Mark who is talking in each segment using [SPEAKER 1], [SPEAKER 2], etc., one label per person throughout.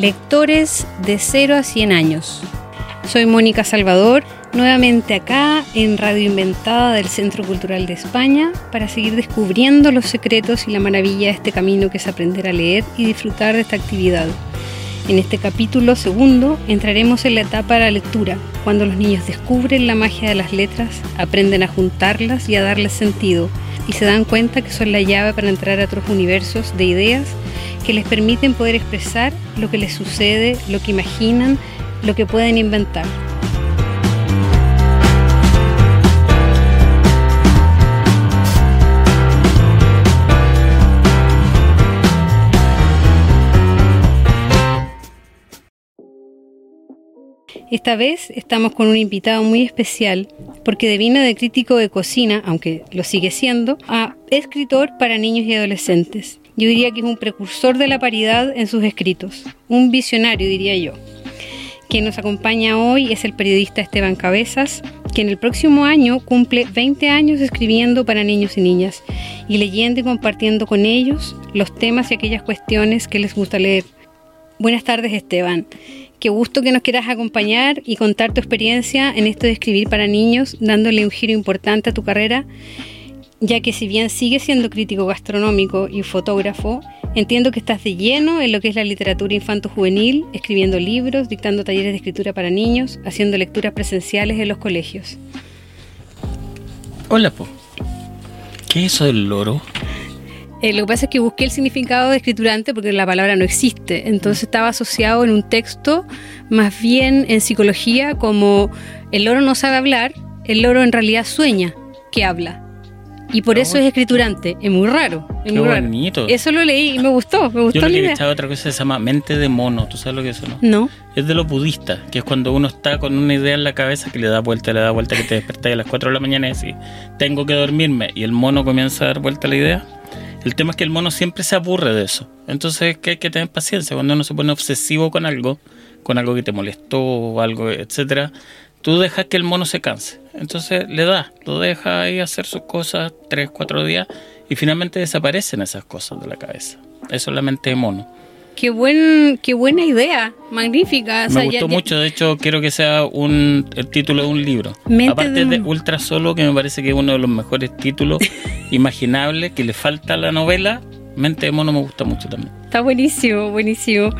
[SPEAKER 1] Lectores de 0 a 100 años. Soy Mónica Salvador, nuevamente acá en Radio Inventada del Centro Cultural de España para seguir descubriendo los secretos y la maravilla de este camino que es aprender a leer y disfrutar de esta actividad. En este capítulo segundo entraremos en la etapa de la lectura, cuando los niños descubren la magia de las letras, aprenden a juntarlas y a darles sentido, y se dan cuenta que son la llave para entrar a otros universos de ideas que les permiten poder expresar lo que les sucede, lo que imaginan, lo que pueden inventar. Esta vez estamos con un invitado muy especial porque devino de crítico de cocina, aunque lo sigue siendo, a escritor para niños y adolescentes. Yo diría que es un precursor de la paridad en sus escritos, un visionario diría yo. Quien nos acompaña hoy es el periodista Esteban Cabezas, que en el próximo año cumple 20 años escribiendo para niños y niñas y leyendo y compartiendo con ellos los temas y aquellas cuestiones que les gusta leer. Buenas tardes Esteban. Qué gusto que nos quieras acompañar y contar tu experiencia en esto de escribir para niños, dándole un giro importante a tu carrera, ya que si bien sigues siendo crítico gastronómico y fotógrafo, entiendo que estás de lleno en lo que es la literatura infanto-juvenil, escribiendo libros, dictando talleres de escritura para niños, haciendo lecturas presenciales en los colegios.
[SPEAKER 2] Hola, po. ¿Qué es eso del loro?
[SPEAKER 1] Eh, lo que pasa es que busqué el significado de escriturante porque la palabra no existe. Entonces estaba asociado en un texto, más bien en psicología, como el loro no sabe hablar, el loro en realidad sueña que habla. Y por eso es escriturante. Es muy raro. Es
[SPEAKER 2] Qué
[SPEAKER 1] muy raro.
[SPEAKER 2] bonito.
[SPEAKER 1] Eso lo leí y me gustó. Me gustó
[SPEAKER 2] Yo
[SPEAKER 1] la
[SPEAKER 2] que he
[SPEAKER 1] idea.
[SPEAKER 2] visto otra cosa que se llama mente de mono. ¿Tú sabes lo que es eso, no?
[SPEAKER 1] No.
[SPEAKER 2] Es de los budistas, que es cuando uno está con una idea en la cabeza que le da vuelta, le da vuelta, que te despertas a las 4 de la mañana y decís, tengo que dormirme, y el mono comienza a dar vuelta a la idea. El tema es que el mono siempre se aburre de eso. Entonces que hay que tener paciencia. Cuando uno se pone obsesivo con algo, con algo que te molestó o algo, etcétera, tú dejas que el mono se canse. Entonces le da, lo deja ahí hacer sus cosas tres, cuatro días y finalmente desaparecen esas cosas de la cabeza. Eso es la mente de mono.
[SPEAKER 1] Qué, buen, qué buena idea. Magnífica. O
[SPEAKER 2] Me gustó
[SPEAKER 1] ya- ya-
[SPEAKER 2] mucho, de hecho quiero que sea un, el título de un libro.
[SPEAKER 1] Mente
[SPEAKER 2] Aparte
[SPEAKER 1] de
[SPEAKER 2] de, Ultra Solo, que me parece que es uno de los mejores títulos imaginables, que le falta a la novela, Mente de Mono me gusta mucho también.
[SPEAKER 1] Está buenísimo, buenísimo.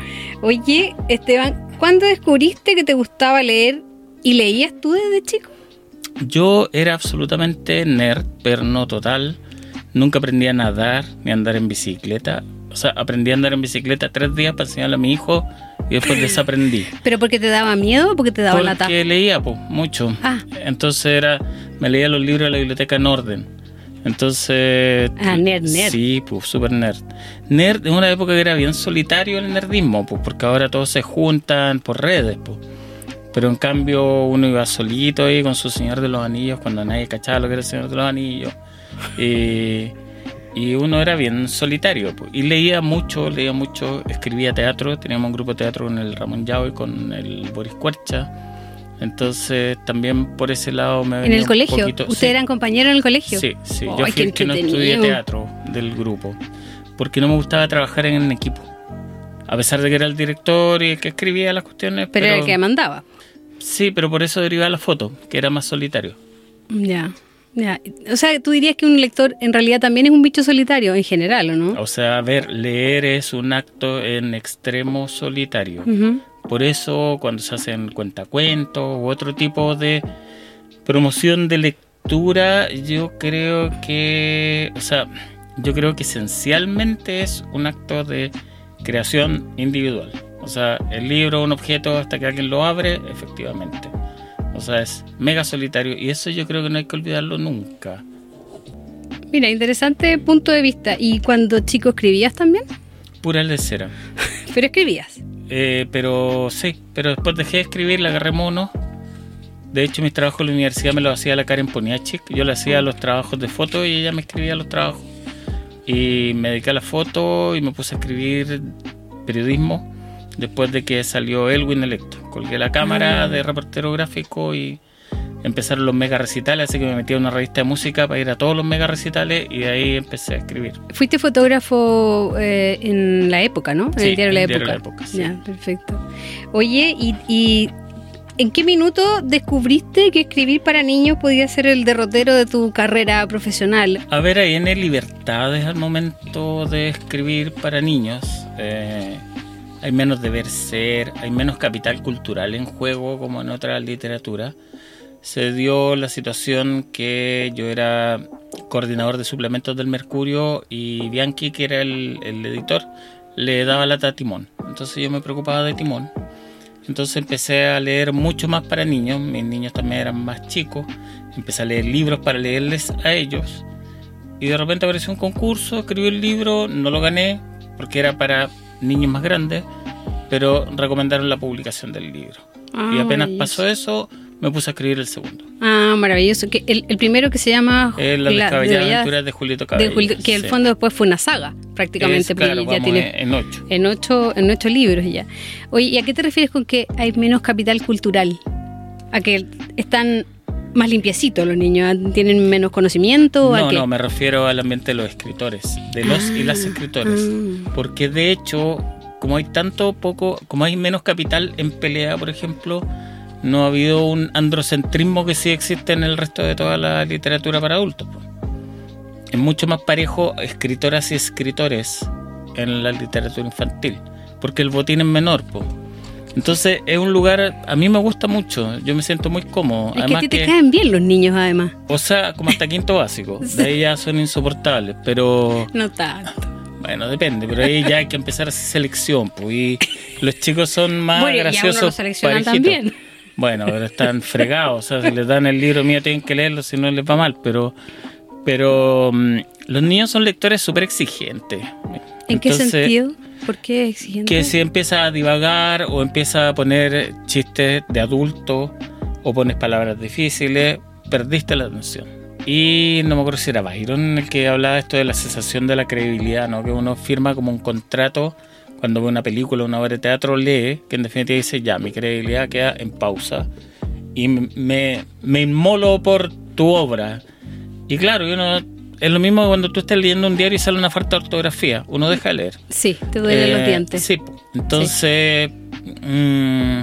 [SPEAKER 1] Oye, Esteban, ¿cuándo descubriste que te gustaba leer y leías tú desde chico?
[SPEAKER 2] Yo era absolutamente nerd, pero no total. Nunca aprendí a nadar ni a andar en bicicleta. O sea, aprendí a andar en bicicleta tres días para enseñarle a mi hijo y después desaprendí.
[SPEAKER 1] ¿Pero porque te daba miedo o porque te daba lata?
[SPEAKER 2] Porque leía, pues, mucho.
[SPEAKER 1] Ah.
[SPEAKER 2] Entonces era, me leía los libros de la biblioteca en orden. Entonces...
[SPEAKER 1] Ah, nerd, nerd.
[SPEAKER 2] Sí, pues, súper nerd. Nerd en una época que era bien solitario el nerdismo, pues, porque ahora todos se juntan por redes, pues. Pero en cambio uno iba solito ahí con su Señor de los Anillos cuando nadie cachaba lo que era el Señor de los Anillos. Y, y uno era bien solitario. Y leía mucho, leía mucho, escribía teatro. Teníamos un grupo de teatro con el Ramón Yao y con el Boris Cuercha. Entonces también por ese lado me
[SPEAKER 1] ¿En el colegio?
[SPEAKER 2] poquito-
[SPEAKER 1] ¿Ustedes
[SPEAKER 2] sí.
[SPEAKER 1] eran compañeros en el colegio?
[SPEAKER 2] Sí, sí. Yo fui el que no estudié teatro del grupo. Porque no me gustaba trabajar en equipo. A pesar de que era el director y el que escribía las cuestiones.
[SPEAKER 1] Pero era el que mandaba.
[SPEAKER 2] Sí, pero por eso derivaba la foto, que era más solitario.
[SPEAKER 1] Ya, ya. O sea, tú dirías que un lector en realidad también es un bicho solitario en general, ¿o no?
[SPEAKER 2] O sea, a ver, leer es un acto en extremo solitario. Por eso, cuando se hacen cuentacuentos u otro tipo de promoción de lectura, yo creo que, o sea, yo creo que esencialmente es un acto de creación individual. O sea, el libro, un objeto, hasta que alguien lo abre, efectivamente. O sea, es mega solitario y eso yo creo que no hay que olvidarlo nunca.
[SPEAKER 1] Mira, interesante punto de vista. ¿Y cuando chico escribías también?
[SPEAKER 2] Pura lecera.
[SPEAKER 1] Pero escribías.
[SPEAKER 2] Eh, pero sí, pero después dejé de escribir, le agarré mono. De hecho, mis trabajos en la universidad me los hacía la Karen Poniachik. Yo le hacía los trabajos de foto y ella me escribía los trabajos. Y me dediqué a la foto y me puse a escribir periodismo después de que salió Elwin electo. Colgué la cámara
[SPEAKER 1] Ah.
[SPEAKER 2] de reportero gráfico y empezaron los mega recitales, así que me metí a una revista de música para ir a todos los mega recitales y de ahí empecé a escribir.
[SPEAKER 1] Fuiste fotógrafo eh, en la época, ¿no? En
[SPEAKER 2] Sí,
[SPEAKER 1] el diario La
[SPEAKER 2] en
[SPEAKER 1] Época.
[SPEAKER 2] diario La Época, sí.
[SPEAKER 1] Ya, perfecto. Oye, y, y ¿en qué minuto descubriste que escribir para niños podía ser el derrotero de tu carrera profesional?
[SPEAKER 2] A ver, ahí en libertades al momento de escribir para niños. eh, hay menos deber ser, hay menos capital cultural en juego como en otra literatura. Se dio la situación que yo era coordinador de suplementos del Mercurio y Bianchi, que era el, el editor, le daba lata a Timón. Entonces yo me preocupaba de Timón. Entonces empecé a leer mucho más para niños, mis niños también eran más chicos, empecé a leer libros para leerles a ellos. Y de repente apareció un concurso, escribí el libro, no lo gané porque era para niños más grandes, pero recomendaron la publicación del libro.
[SPEAKER 1] Ah,
[SPEAKER 2] y apenas pasó eso, me puse a escribir el segundo.
[SPEAKER 1] Ah, maravilloso. Que el, el primero que se llama
[SPEAKER 2] Es la aventuras de Julito
[SPEAKER 1] de
[SPEAKER 2] Cabello.
[SPEAKER 1] Julio- que el
[SPEAKER 2] sí.
[SPEAKER 1] fondo después fue una saga, prácticamente,
[SPEAKER 2] Es, claro,
[SPEAKER 1] ya tiene
[SPEAKER 2] en ocho.
[SPEAKER 1] en ocho, en ocho libros ya. Oye, ¿y a qué te refieres con que hay menos capital cultural? ¿A que están más limpiecitos los niños? ¿A- ¿Tienen menos conocimiento? ¿A
[SPEAKER 2] No, no, me refiero al ambiente de los escritores, de los y las
[SPEAKER 1] Ah,
[SPEAKER 2] escritoras.
[SPEAKER 1] ah.
[SPEAKER 2] Porque de hecho, como hay tanto poco, como hay menos capital en pelea, por ejemplo, no ha habido un androcentrismo que sí existe en el resto de toda la literatura para adultos. Es mucho más parejo escritoras y escritores en la literatura infantil, porque el botín es menor. po. Entonces es un lugar, a mí me gusta mucho, yo me siento muy cómodo.
[SPEAKER 1] Es que a
[SPEAKER 2] Además
[SPEAKER 1] ti te
[SPEAKER 2] que-
[SPEAKER 1] caen bien los niños, además.
[SPEAKER 2] o sea, como hasta quinto básico, de ahí ya son insoportables, pero...
[SPEAKER 1] No tanto.
[SPEAKER 2] Bueno, depende, pero ahí ya hay que empezar a hacer selección, pues, y los chicos son más
[SPEAKER 1] bueno, y a uno
[SPEAKER 2] graciosos.
[SPEAKER 1] lo seleccionan
[SPEAKER 2] parejitos.
[SPEAKER 1] también.
[SPEAKER 2] Bueno, pero están fregados, o sea, si les dan el libro mío tienen que leerlo, si no les va mal, pero pero mm, los niños son lectores súper exigentes.
[SPEAKER 1] ¿En qué sentido? ¿Por qué exigente?
[SPEAKER 2] Que si empieza a divagar o empieza a poner chistes de adulto o pones palabras difíciles, perdiste la atención. Y no me acuerdo si era Byron el que hablaba esto de la cesación de la credibilidad, ¿no? Que uno firma como un contrato cuando ve una película, una obra de teatro, lee, que en definitiva dice, ya, mi credibilidad queda en pausa. Y me, me inmolo por tu obra. Y claro, uno, es lo mismo cuando tú estás leyendo un diario y sale una falta de ortografía. Uno deja de leer.
[SPEAKER 1] Sí, te duelen los
[SPEAKER 2] Eh,
[SPEAKER 1] dientes.
[SPEAKER 2] Sí, entonces mm,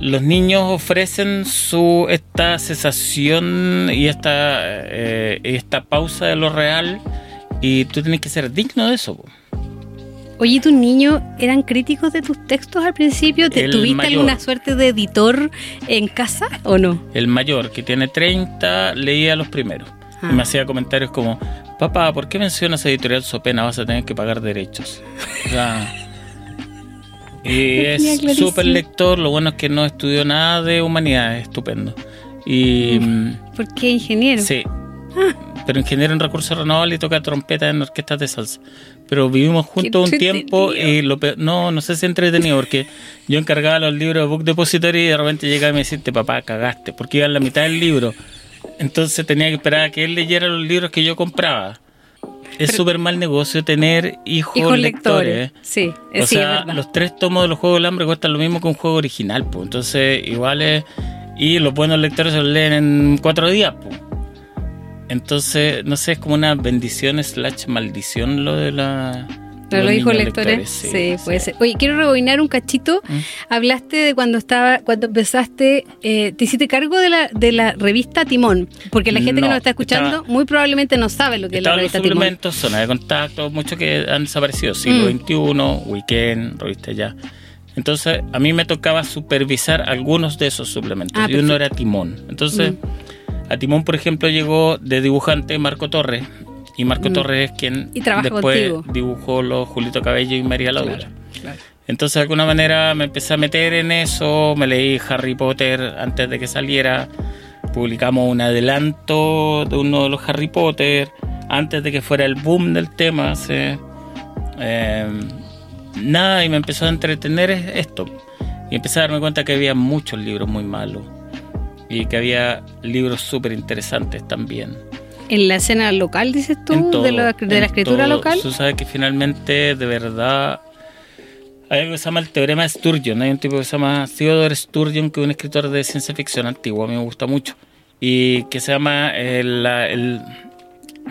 [SPEAKER 2] los niños ofrecen su esta cesación y esta eh, esta pausa de lo real y tú tienes que ser digno de eso.
[SPEAKER 1] Oye, ¿tus niños eran críticos de tus textos al principio? ¿Te,
[SPEAKER 2] El
[SPEAKER 1] ¿Tuviste
[SPEAKER 2] mayor.
[SPEAKER 1] alguna suerte de editor en casa o no?
[SPEAKER 2] El mayor, que tiene 30, leía los primeros.
[SPEAKER 1] Ah.
[SPEAKER 2] Y me hacía comentarios como, papá, ¿por qué mencionas editorial Sopena? Vas a tener que pagar derechos. O sea, y es súper lector, lo bueno es que no estudió nada de humanidades, estupendo. Y
[SPEAKER 1] ¿Por qué ingeniero?
[SPEAKER 2] sí, pero ingeniero en recursos renovables y toca trompeta en orquestas de salsa. Pero vivimos juntos un tiempo y lo pe- no, no sé si entretenido porque yo encargaba los libros de Book Depository y de repente llegaba y me decía, papá, cagaste, porque iba en la mitad del libro. Entonces tenía que esperar a que él leyera los libros que yo compraba. Es súper mal negocio tener hijos,
[SPEAKER 1] Hijos
[SPEAKER 2] lectores.
[SPEAKER 1] lectores. Sí, eh,
[SPEAKER 2] O
[SPEAKER 1] sí, es
[SPEAKER 2] sea,
[SPEAKER 1] verdad.
[SPEAKER 2] los tres tomos de los Juegos del Hambre cuestan lo mismo que un juego original, pues. Entonces, igual es... Y los buenos lectores se los leen en cuatro días, pues. Entonces, no sé, es como una bendición slash maldición lo de la...
[SPEAKER 1] Pero
[SPEAKER 2] los
[SPEAKER 1] los hijos
[SPEAKER 2] niños
[SPEAKER 1] lectores, sí,
[SPEAKER 2] sí,
[SPEAKER 1] puede ser. Oye, quiero rebobinar un cachito.
[SPEAKER 2] Mm.
[SPEAKER 1] Hablaste de cuando estaba, cuando empezaste, eh, te hiciste cargo de la, de la revista Timón, porque la gente que
[SPEAKER 2] No,
[SPEAKER 1] nos está escuchando
[SPEAKER 2] estaba-
[SPEAKER 1] muy probablemente no sabe lo que es la
[SPEAKER 2] los
[SPEAKER 1] revista Timón.
[SPEAKER 2] suplementos, zona de contacto, muchos que han desaparecido, siglo
[SPEAKER 1] Mm.
[SPEAKER 2] XXI, weekend, revista ya. Entonces, a mí me tocaba supervisar algunos de esos suplementos.
[SPEAKER 1] Ah,
[SPEAKER 2] y uno era Timón. Entonces,
[SPEAKER 1] Mm.
[SPEAKER 2] A Timón, por ejemplo, llegó de dibujante Marco Torres. Y Marco
[SPEAKER 1] Mm.
[SPEAKER 2] Torres es quien
[SPEAKER 1] Y
[SPEAKER 2] después
[SPEAKER 1] contigo.
[SPEAKER 2] dibujó los Julito Cabello y María Laura.
[SPEAKER 1] Claro, claro.
[SPEAKER 2] Entonces, de alguna manera me empecé a meter en eso. Me leí Harry Potter antes de que saliera. Publicamos un adelanto de uno de los Harry Potter antes de que fuera el boom del tema. eh, nada, y me empezó a entretener es- esto. Y empecé a darme cuenta que había muchos libros muy malos. Y que había libros súper interesantes también.
[SPEAKER 1] En la escena local, dices tú,
[SPEAKER 2] todo,
[SPEAKER 1] de la, de la escritura
[SPEAKER 2] todo.
[SPEAKER 1] local.
[SPEAKER 2] Tú sabes que finalmente, de verdad, Hay algo que se llama el teorema de Sturgeon. Hay un tipo que se llama Theodore Sturgeon, que es un escritor de ciencia ficción antiguo, a mí me gusta mucho. Y que se llama el, el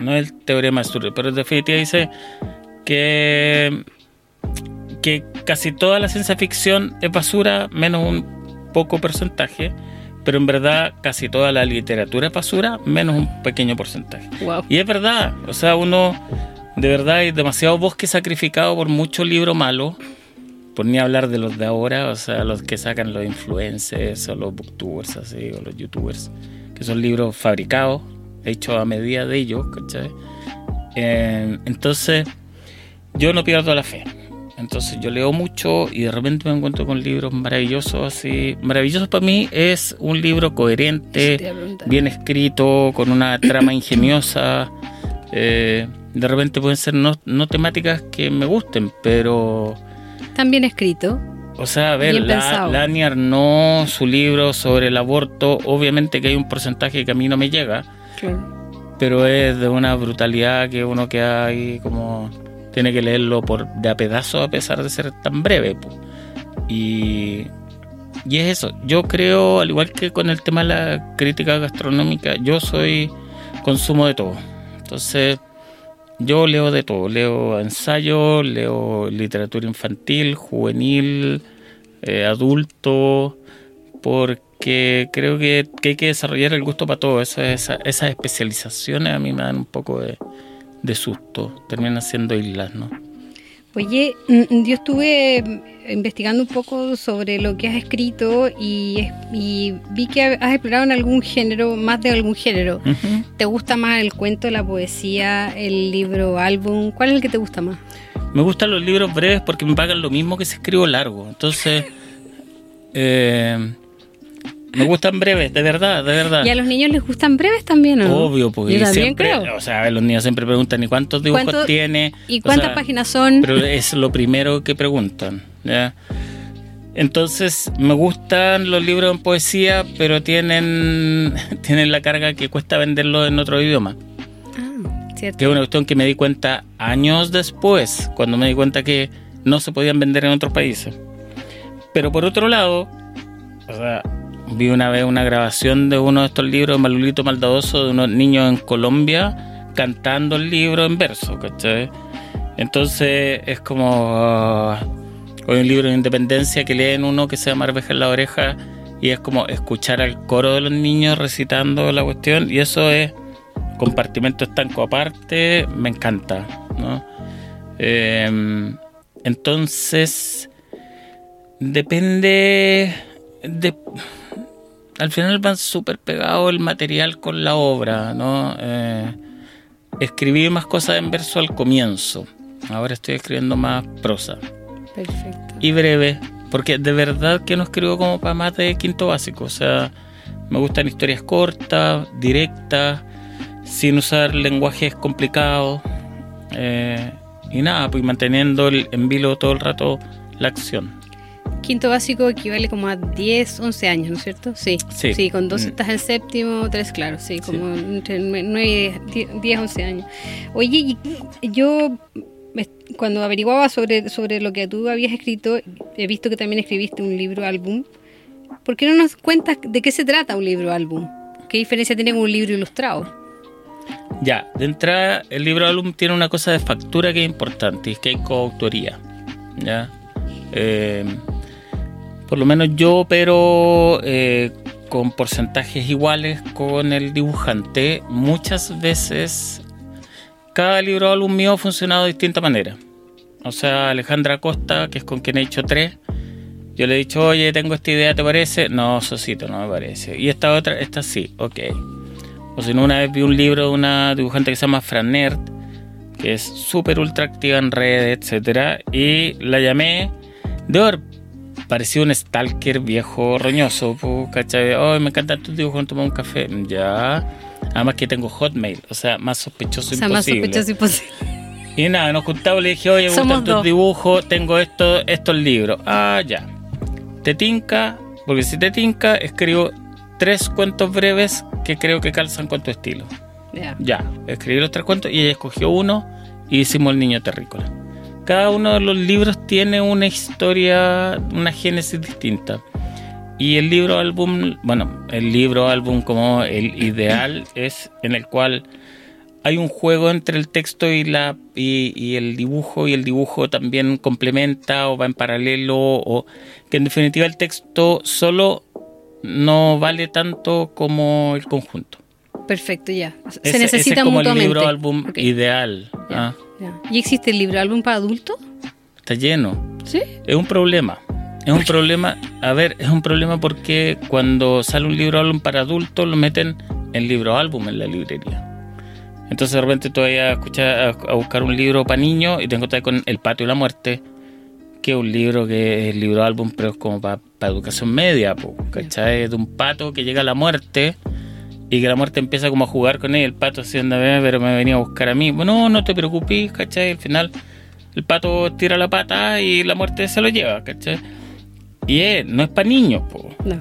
[SPEAKER 2] no el teorema de Sturgeon, pero en definitiva dice que, que casi toda la ciencia ficción es basura, menos un poco porcentaje, pero en verdad casi toda la literatura es basura, menos un pequeño porcentaje. Y es verdad, o sea, uno de verdad hay demasiado bosque sacrificado por mucho libro malo, por ni hablar de los de ahora, o sea, los que sacan los influencers o los booktubers así, o los youtubers, que son libros fabricados, hechos a medida de ellos, ¿cachai? Eh, entonces, yo no pierdo la fe. Entonces yo leo mucho y de repente me encuentro con libros maravillosos así. Maravillosos para mí es un libro coherente, bien escrito, con una trama ingeniosa. Eh, de repente pueden ser no, temáticas que me gusten, pero...
[SPEAKER 1] Tan bien escrito.
[SPEAKER 2] O sea, a ver, la, Lani Arnaud, su libro sobre el aborto, obviamente que hay un porcentaje que a mí no me llega, pero es de una brutalidad que uno queda ahí como tiene que leerlo por de a pedazos a pesar de ser tan breve. Y, y es eso. Yo creo, al igual que con el tema de la crítica gastronómica, yo soy consumo de todo. Entonces, yo leo de todo. Leo ensayo, leo literatura infantil, juvenil, eh, adulto, porque creo que, hay que desarrollar el gusto para todo. esas especializaciones a mí me dan un poco de, de susto, terminan siendo islas, ¿no?
[SPEAKER 1] Oye, mm, yo estuve investigando un poco sobre lo que has escrito y, vi que has explorado en algún género, más de algún género. ¿Te gusta más el cuento, la poesía, el libro, álbum? ¿Cuál es el que te gusta más?
[SPEAKER 2] Me gustan los libros breves porque me pagan lo mismo que si escribo largo. Entonces, eh, me gustan breves, de verdad, de verdad.
[SPEAKER 1] ¿Y a los niños les gustan breves también o no?
[SPEAKER 2] Obvio, porque siempre, o sea, los niños siempre preguntan ¿y cuántos dibujos tiene?
[SPEAKER 1] ¿Y cuántas páginas son?
[SPEAKER 2] Pero es lo primero que preguntan, ¿ya? Entonces, me gustan los libros en poesía, pero tienen, tienen la carga que cuesta venderlos en otro idioma. Ah, cierto. Que es una cuestión que me di cuenta años después, cuando me di cuenta que no se podían vender en otros países. Pero por otro lado, o sea, vi una vez una grabación de uno de estos libros, Malulito Maldadoso, de unos niños en Colombia cantando el libro en verso, ¿cachai? Entonces es como uh, un libro de independencia que leen uno que se llama Arveja en la oreja y es como escuchar al coro de los niños recitando la cuestión y eso es compartimento estanco aparte, me encanta, ¿no? Em, entonces depende de al final van súper pegados el material con la obra, ¿no? Eh, escribí más cosas en verso al comienzo. Ahora estoy escribiendo más prosa. Perfecto. Y breve, porque de verdad que no escribo como para más de quinto básico. O sea, me gustan historias cortas, directas, sin usar lenguajes complicados. Eh, y nada, pues manteniendo en vilo todo el rato la acción
[SPEAKER 1] quinto básico equivale como a 10, 11 años, ¿no es cierto? Sí. Sí, con dos mm. estás en séptimo, tres, claro, sí, como entre 9 y 10, 11 años. Oye, yo cuando averiguaba sobre, sobre lo que tú habías escrito, he visto que también escribiste un libro álbum. ¿Por qué no nos cuentas de qué se trata un libro álbum? ¿Qué diferencia tiene con un libro ilustrado?
[SPEAKER 2] Ya, de entrada, el libro álbum tiene una cosa de factura que es importante, es que hay coautoría. ¿ya? Eh, por lo menos yo pero eh, con porcentajes iguales con el dibujante. Muchas veces cada libro álbum mío ha funcionado de distinta manera. O sea, Alejandra Costa, que es con quien he hecho tres, yo le he dicho, oye, tengo esta idea, ¿te parece? No, Sosito, no me parece. Y esta otra, esta sí, ok. O si no, una vez vi un libro de una dibujante que se llama Fran Nerd, que es súper ultra activa en redes, etcétera, y la llamé de parecía un stalker viejo roñoso, ¿cachai? Oh, me encantan tus dibujos, tomar un café. Ya. Además que tengo Hotmail, o sea, más sospechoso o sea, más sospechoso imposible. Y nada, nos juntamos, le dije, oye, me gustan tus dibujos, tengo esto, estos libros. Ah, ya. Te tinca, porque si te tinca, escribo tres cuentos breves que creo que calzan con tu estilo. Ya, escribí los tres cuentos y ella escogió uno y hicimos el niño terrícola. Cada uno de los libros tiene una historia, una génesis distinta. Y el libro álbum, bueno, el libro álbum como el ideal es en el cual hay un juego entre el texto y la y, el dibujo y el dibujo también complementa o va en paralelo o que en definitiva el texto solo no vale tanto como el conjunto.
[SPEAKER 1] Perfecto, ya.
[SPEAKER 2] Se necesita como el libro álbum ideal. ¿ah?
[SPEAKER 1] ¿Y existe el libro álbum para adultos?
[SPEAKER 2] Está lleno.
[SPEAKER 1] ¿Sí?
[SPEAKER 2] Es un problema. Es un problema, a ver, es un problema porque cuando sale un libro álbum para adultos lo meten en libro álbum en la librería. Entonces de repente tú vas a, escuchar, a, buscar un libro para niños y te encuentras con El Patio y la Muerte, que es un libro que es el libro álbum, pero es como para educación media, ¿cachai? Es de un pato que llega a la muerte y que la muerte empieza como a jugar con él, el pato haciendo, pero me venía a buscar a mí. Bueno, no te preocupes, ¿cachai? Al final el pato tira la pata y la muerte se lo lleva, ¿cachai? Y no es para niños, po. No.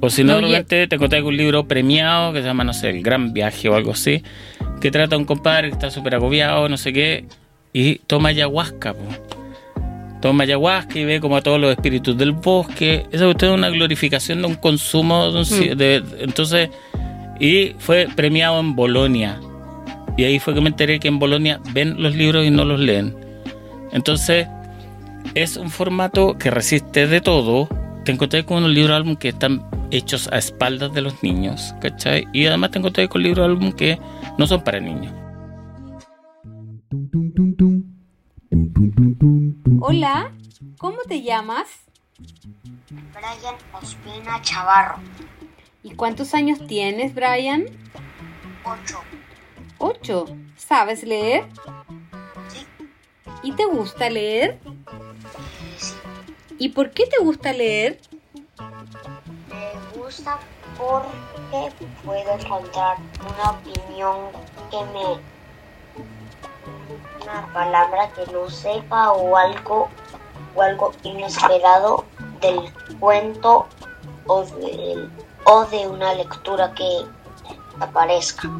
[SPEAKER 2] O si no, realmente te encontrás con un libro premiado que se llama, no sé, El Gran Viaje o algo así, que trata a un compadre que está súper agobiado, no sé qué, y toma ayahuasca, po. Toma ayahuasca y ve como a todos los espíritus del bosque. Eso es una glorificación de un consumo. Mm. De entonces, y fue premiado en Bolonia. Y ahí fue que me enteré que en Bolonia ven los libros y no los leen. Entonces, es un formato que resiste de todo. Te encontré con unos libros álbum que están hechos a espaldas de los niños, ¿cachai? Y además te encontré con libros álbum que no son para niños.
[SPEAKER 1] Hola, ¿cómo te llamas?
[SPEAKER 3] Brian Ospina Chavarro.
[SPEAKER 1] ¿Y cuántos años tienes, Brian?
[SPEAKER 3] Ocho.
[SPEAKER 1] ¿Ocho? ¿Sabes leer?
[SPEAKER 3] Sí.
[SPEAKER 1] ¿Y te gusta leer?
[SPEAKER 3] Sí.
[SPEAKER 1] ¿Y por qué te gusta leer?
[SPEAKER 3] Me gusta porque puedo encontrar una opinión que me... una palabra que no sepa o algo o algo inesperado del cuento o del o de una lectura que aparezca.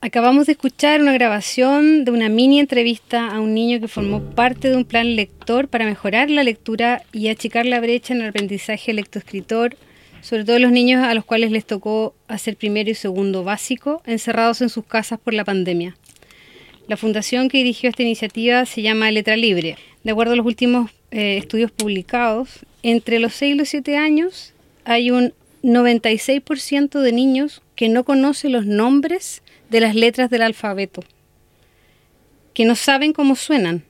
[SPEAKER 1] Acabamos de escuchar una grabación de una mini entrevista a un niño que formó parte de un plan lector para mejorar la lectura y achicar la brecha en el aprendizaje lectoescritor, sobre todo los niños a los cuales les tocó hacer primero y segundo básico, encerrados en sus casas por la pandemia. La fundación que dirigió esta iniciativa se llama Letra Libre. De acuerdo a los últimos eh, estudios publicados, entre los 6 y los 7 años hay un 96% de niños que no conocen los nombres de las letras del alfabeto, que no saben cómo suenan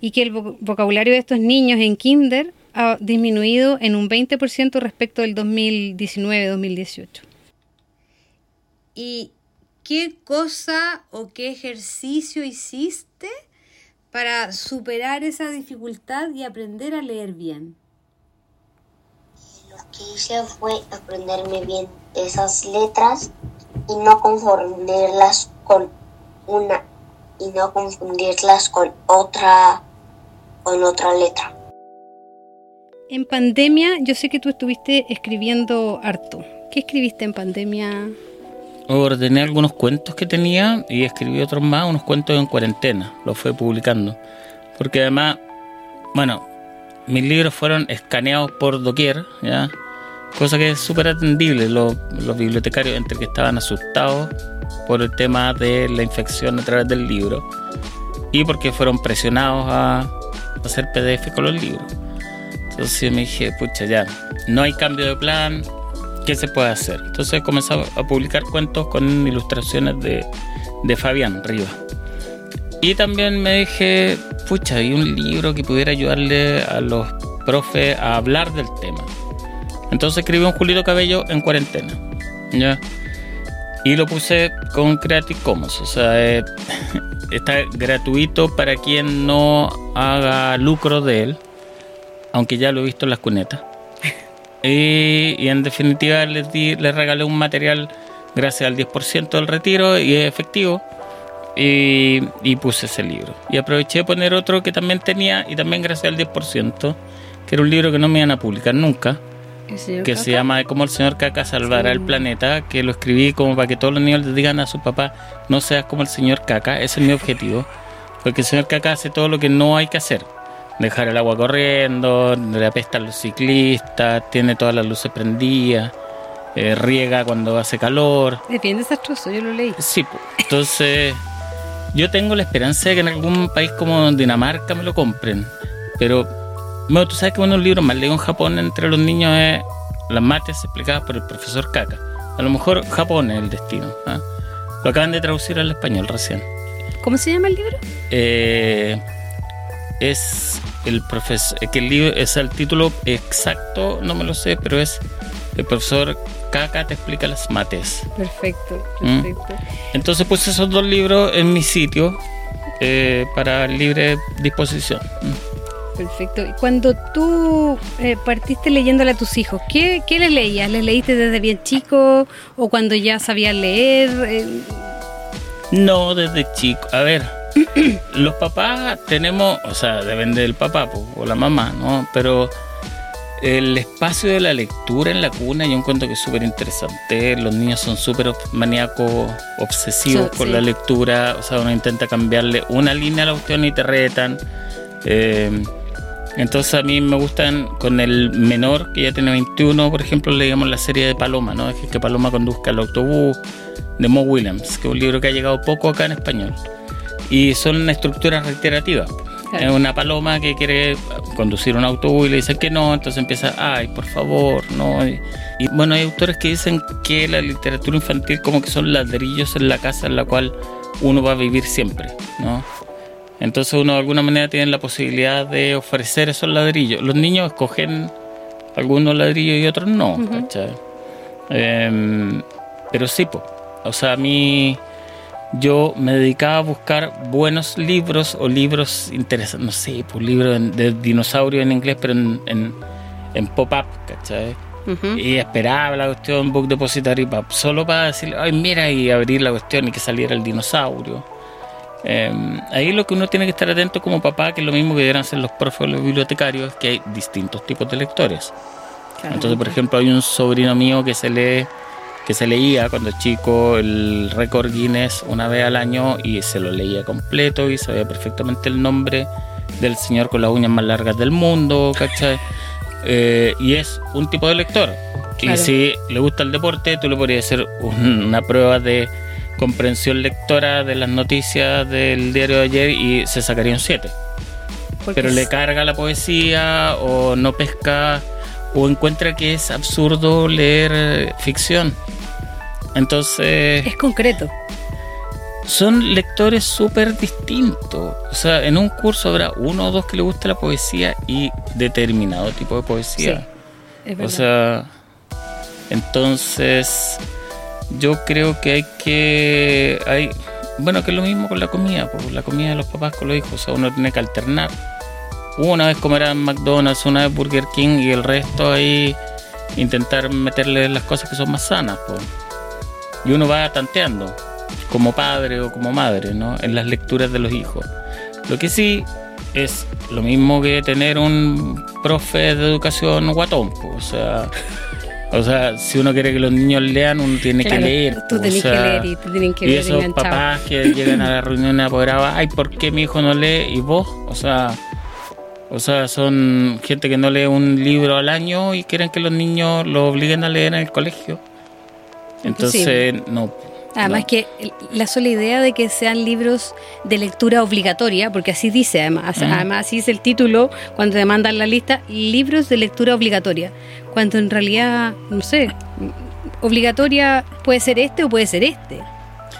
[SPEAKER 1] y que el vocabulario de estos niños en kinder ha disminuido en un 20% respecto del 2019-2018. ¿Y qué cosa o qué ejercicio hiciste para superar esa dificultad y aprender a leer bien?
[SPEAKER 3] Lo que hice fue aprenderme bien esas letras y no confundirlas con una y no confundirlas con otra con otra letra.
[SPEAKER 1] En pandemia, yo sé que tú estuviste escribiendo harto. ¿Qué escribiste en pandemia?
[SPEAKER 2] Ordené algunos cuentos que tenía y escribí otros más, unos cuentos en cuarentena, los fue publicando. Porque además, bueno, mis libros fueron escaneados por doquier, cosa que es súper atendible. Los, bibliotecarios, entre que estaban asustados por el tema de la infección a través del libro y porque fueron presionados a hacer PDF con los libros. Entonces me dije, pucha, ya, no hay cambio de plan, ¿qué se puede hacer? Entonces comencé a publicar cuentos con ilustraciones de, de Fabián Rivas. Y también me dije, pucha, hay un libro que pudiera ayudarle a los profes a hablar del tema. Entonces escribí un Julito Cabello en cuarentena. ¿ya? Y lo puse con Creative Commons. O sea, eh, está gratuito para quien no haga lucro de él. Aunque ya lo he visto en las cunetas. Y, en definitiva les, di, les regalé un material gracias al 10% del retiro y es efectivo. Y, y, puse ese libro. Y aproveché de poner otro que también tenía y también gracias al 10%, que era un libro que no me iban a publicar nunca que se llama Cómo el señor Caca salvará el planeta, que lo escribí como para que todos los niños le digan a su papá, no seas como el señor Caca, ese es mi objetivo. Porque el señor Caca hace todo lo que no hay que hacer. Dejar el agua corriendo, le apesta a los ciclistas, tiene todas las luces prendidas, eh, riega cuando hace calor.
[SPEAKER 1] Es bien desastroso, yo lo leí.
[SPEAKER 2] Sí, entonces yo tengo la esperanza de que en algún país como Dinamarca me lo compren. Pero, bueno, tú sabes que uno de los libros más leídos en Japón entre los niños es Las mates explicadas por el profesor Kaka. A lo mejor Japón es el destino. ¿ah? Lo acaban de traducir al español recién.
[SPEAKER 1] ¿Cómo se llama el libro?
[SPEAKER 2] Eh, es el profesor, que el libro es el título exacto, no me lo sé, pero es el profesor Kaka te explica las mates.
[SPEAKER 1] Perfecto,
[SPEAKER 2] Mm.
[SPEAKER 1] perfecto.
[SPEAKER 2] Entonces puse esos dos libros en mi sitio eh, para libre disposición.
[SPEAKER 1] Perfecto. Y cuando tú eh, partiste leyéndole a tus hijos, ¿qué, ¿qué les leías? ¿Les leíste desde bien chico o cuando ya sabían leer? Eh,
[SPEAKER 2] No, desde chico. A ver, los papás tenemos, o sea, depende del papá o la mamá, ¿no? Pero el espacio de la lectura en la cuna yo encuentro que es súper interesante. Los niños son súper maníacos, obsesivos con
[SPEAKER 1] sí.
[SPEAKER 2] la lectura. O sea, uno intenta cambiarle una línea a la cuestión y te retan. Eh, entonces a mí me gustan con el menor, que ya tiene 21, por ejemplo, leíamos la serie de Paloma, ¿no? Es que Paloma conduzca el autobús, de Mo Williams, que es un libro que ha llegado poco acá en español. Y son estructuras reiterativas.
[SPEAKER 1] Claro.
[SPEAKER 2] Es una paloma que quiere conducir un autobús y le dicen que no, entonces empieza, ay, por favor, no. Y, y, bueno, hay autores que dicen que la literatura infantil como que son ladrillos en la casa en la cual uno va a vivir siempre, ¿no? Entonces uno de alguna manera tiene la posibilidad de ofrecer esos ladrillos. Los niños escogen algunos ladrillos y otros no. Em, pero sí, po. o sea, a mí yo me dedicaba a buscar buenos libros o libros interesantes, no sé, pues libros en- de dinosaurio en inglés, pero en, en, en pop-up, ¿cachai? Y esperaba la cuestión Book Depository pa- solo para decirle, ay, mira, y abrir la cuestión y que saliera el dinosaurio. Eh, ahí lo que uno tiene que estar atento como papá, que es lo mismo que deberían hacer los profes o los bibliotecarios, es que hay distintos tipos de lectores.
[SPEAKER 1] Claro.
[SPEAKER 2] Entonces, por ejemplo, hay un sobrino mío que se lee, que se leía cuando chico el récord Guinness una vez al año y se lo leía completo y sabía perfectamente el nombre del señor con las uñas más largas del mundo, ¿cachai? Eh, y es un tipo de lector.
[SPEAKER 1] Claro.
[SPEAKER 2] Y si le gusta el deporte, tú le podrías hacer un- una prueba de comprensión lectora de las noticias del diario de ayer y se sacaría un 7
[SPEAKER 1] Porque
[SPEAKER 2] pero le carga la poesía o no pesca o encuentra que es absurdo leer ficción. Entonces,
[SPEAKER 1] es concreto.
[SPEAKER 2] son lectores súper distintos. O sea, en un curso habrá uno o dos que le guste la poesía y determinado tipo de poesía.
[SPEAKER 1] Es
[SPEAKER 2] O sea, entonces yo creo que hay que hay bueno que es lo mismo con la comida, pues la comida de los papás con los hijos, o sea, uno tiene que alternar. Una vez comer en McDonald's, una vez Burger King y el resto ahí intentar meterle las cosas que son más sanas, pues. Y uno va tanteando como padre o como madre, ¿no? En las lecturas de los hijos. Lo que sí es lo mismo que tener un profe de educación guatón, o sea, o sea, si uno quiere que los niños lean, uno tiene
[SPEAKER 1] Claro,
[SPEAKER 2] que leer.
[SPEAKER 1] Tú tenés
[SPEAKER 2] o sea,
[SPEAKER 1] que leer y te tienen que
[SPEAKER 2] y
[SPEAKER 1] ver
[SPEAKER 2] esos
[SPEAKER 1] enganchado.
[SPEAKER 2] papás que llegan a la reunión apoderadas, ay, ¿por qué mi hijo no lee? ¿Y vos? O sea, o sea, son gente que no lee un libro al año y quieren que los niños lo obliguen a leer en el colegio. Entonces, no.
[SPEAKER 1] Además
[SPEAKER 2] no.
[SPEAKER 1] que la sola idea de que sean libros de lectura obligatoria, porque así dice, además, además así es el título cuando te mandan la lista, libros de lectura obligatoria, cuando en realidad, no sé, obligatoria puede ser este o puede ser este,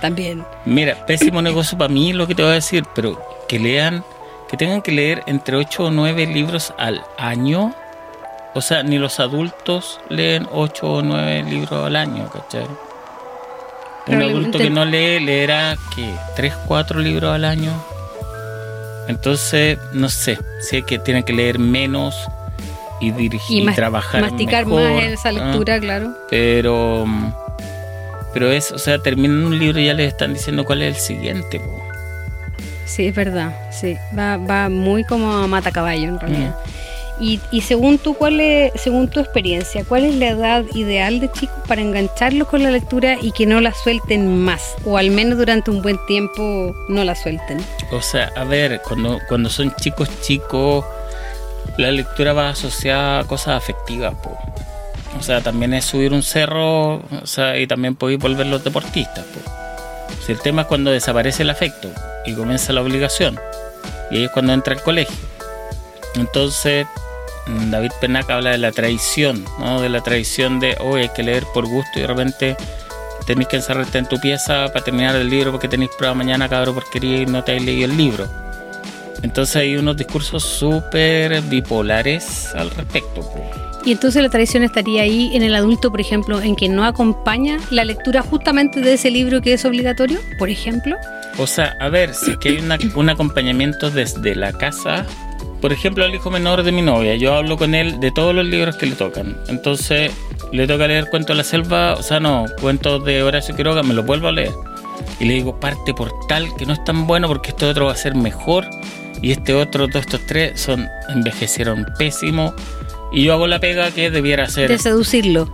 [SPEAKER 1] también.
[SPEAKER 2] Mira, pésimo negocio para mí lo que te voy a decir, pero que lean, que tengan que leer entre 8 o 9 libros al año. O sea, ni los adultos leen 8 o 9 libros al año, ¿cachai? Un adulto que no lee leerá, ¿qué? 3, 4 libros al año. Entonces, no sé, sé que tienen que leer menos y dirigir
[SPEAKER 1] Y,
[SPEAKER 2] y,
[SPEAKER 1] mas-
[SPEAKER 2] trabajar
[SPEAKER 1] masticar
[SPEAKER 2] mejor,
[SPEAKER 1] más esa
[SPEAKER 2] ¿ah?
[SPEAKER 1] lectura, claro.
[SPEAKER 2] Pero, mm, pero es, o sea, terminan un libro y ya les están diciendo cuál es el siguiente. po.
[SPEAKER 1] Sí, es verdad, sí, va, va muy como a mata caballo en realidad. Y, según tú, ¿cuál es, según tu experiencia, cuál es la edad ideal de chicos para engancharlos con la lectura y que no la suelten más? O al menos durante un buen tiempo no la suelten.
[SPEAKER 2] O sea, a ver, cuando, cuando son chicos chicos, la lectura va asociada a cosas afectivas, po. O sea, también es subir un cerro, o sea, y también podéis volver los deportistas, po. El tema es cuando desaparece el afecto y comienza la obligación, y ahí es cuando entra el colegio. Entonces, David Penac habla de la traición, ¿no? De la traición de, hoy hay que leer por gusto y de repente tenéis que encerrarte en tu pieza para terminar el libro porque tenéis prueba mañana, cabrón, porque no te habéis leído el libro. Entonces hay unos discursos súper bipolares al respecto.
[SPEAKER 1] Y entonces la tradición estaría ahí en el adulto, por ejemplo, en que no acompaña la lectura justamente de ese libro que es obligatorio, por ejemplo.
[SPEAKER 2] O sea, a ver, si es que hay una- un acompañamiento desde la casa, por ejemplo, al hijo menor de mi novia, yo hablo con él de todos los libros que le tocan. Entonces, le toca leer Cuento de la Selva, o sea, no, cuentos de Horacio Quiroga, me los vuelvo a leer. Y le digo, parte por tal que no es tan bueno porque este otro va a ser mejor y este otro, todos estos tres, son envejecieron pésimo. Y yo hago la pega que debiera hacer.
[SPEAKER 1] De seducirlo.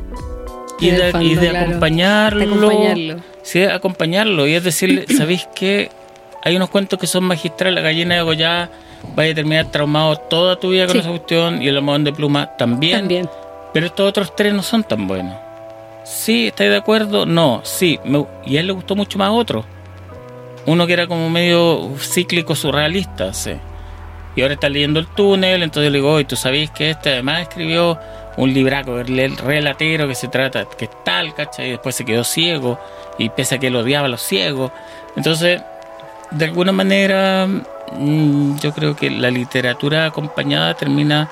[SPEAKER 2] y de,
[SPEAKER 1] fondo,
[SPEAKER 2] y de
[SPEAKER 1] claro.
[SPEAKER 2] acompañarlo.
[SPEAKER 1] De acompañarlo.
[SPEAKER 2] Sí, acompañarlo. Y es decirle, ¿sabéis qué? Hay unos cuentos que son magistrales. La gallina de Goya vaya a terminar traumado toda tu vida con
[SPEAKER 1] Sí.
[SPEAKER 2] esa cuestión. Y el almohadón de pluma también.
[SPEAKER 1] También.
[SPEAKER 2] Pero estos otros tres no son tan buenos. Sí, ¿estáis de acuerdo? No, sí. me- y a él le gustó mucho más otro. Uno que era como medio cíclico surrealista, sí. Y ahora está leyendo El túnel, entonces le digo, oye, tú sabéis que este además escribió un libraco, el relatero que se trata, que es tal, ¿cachai? Y después se quedó ciego, y pese a que él odiaba a los ciegos. Entonces, de alguna manera, yo creo que la literatura acompañada termina